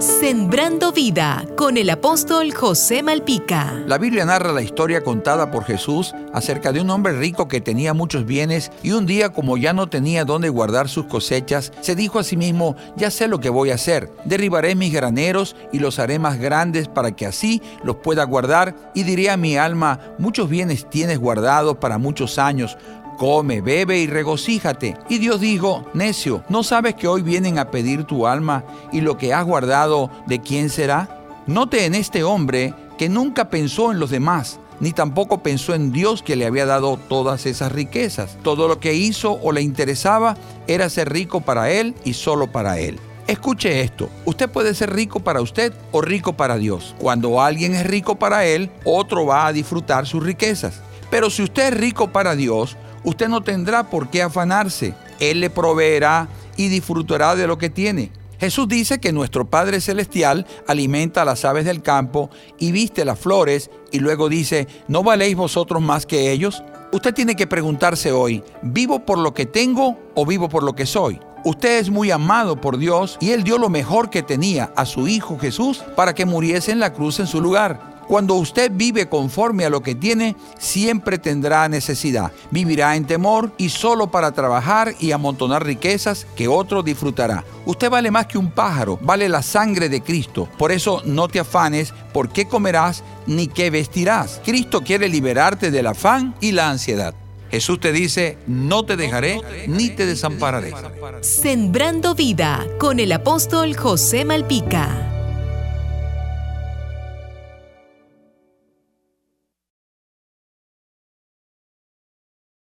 Sembrando vida con el apóstol José Malpica. La Biblia narra la historia contada por Jesús acerca de un hombre rico que tenía muchos bienes y un día como ya no tenía dónde guardar sus cosechas, se dijo a sí mismo, ya sé lo que voy a hacer, derribaré mis graneros y los haré más grandes para que así los pueda guardar y diré a mi alma, muchos bienes tienes guardados para muchos años, come, bebe y regocíjate. Y Dios dijo, necio, ¿no sabes que hoy vienen a pedir tu alma y lo que has guardado de quién será? Note en este hombre que nunca pensó en los demás, ni tampoco pensó en Dios que le había dado todas esas riquezas. Todo lo que hizo o le interesaba era ser rico para él y solo para él. Escuche esto, usted puede ser rico para usted o rico para Dios. Cuando alguien es rico para él, otro va a disfrutar sus riquezas. Pero si usted es rico para Dios, usted no tendrá por qué afanarse. Él le proveerá y disfrutará de lo que tiene. Jesús dice que nuestro Padre Celestial alimenta a las aves del campo y viste las flores y luego dice, ¿no valéis vosotros más que ellos? Usted tiene que preguntarse hoy, ¿vivo por lo que tengo o vivo por lo que soy? Usted es muy amado por Dios y Él dio lo mejor que tenía a su Hijo Jesús para que muriese en la cruz en su lugar. Cuando usted vive conforme a lo que tiene, siempre tendrá necesidad. Vivirá en temor y solo para trabajar y amontonar riquezas que otro disfrutará. Usted vale más que un pájaro, vale la sangre de Cristo. Por eso no te afanes por qué comerás ni qué vestirás. Cristo quiere liberarte del afán y la ansiedad. Jesús te dice, no te dejaré ni te desampararé. Sembrando vida con el apóstol José Malpica.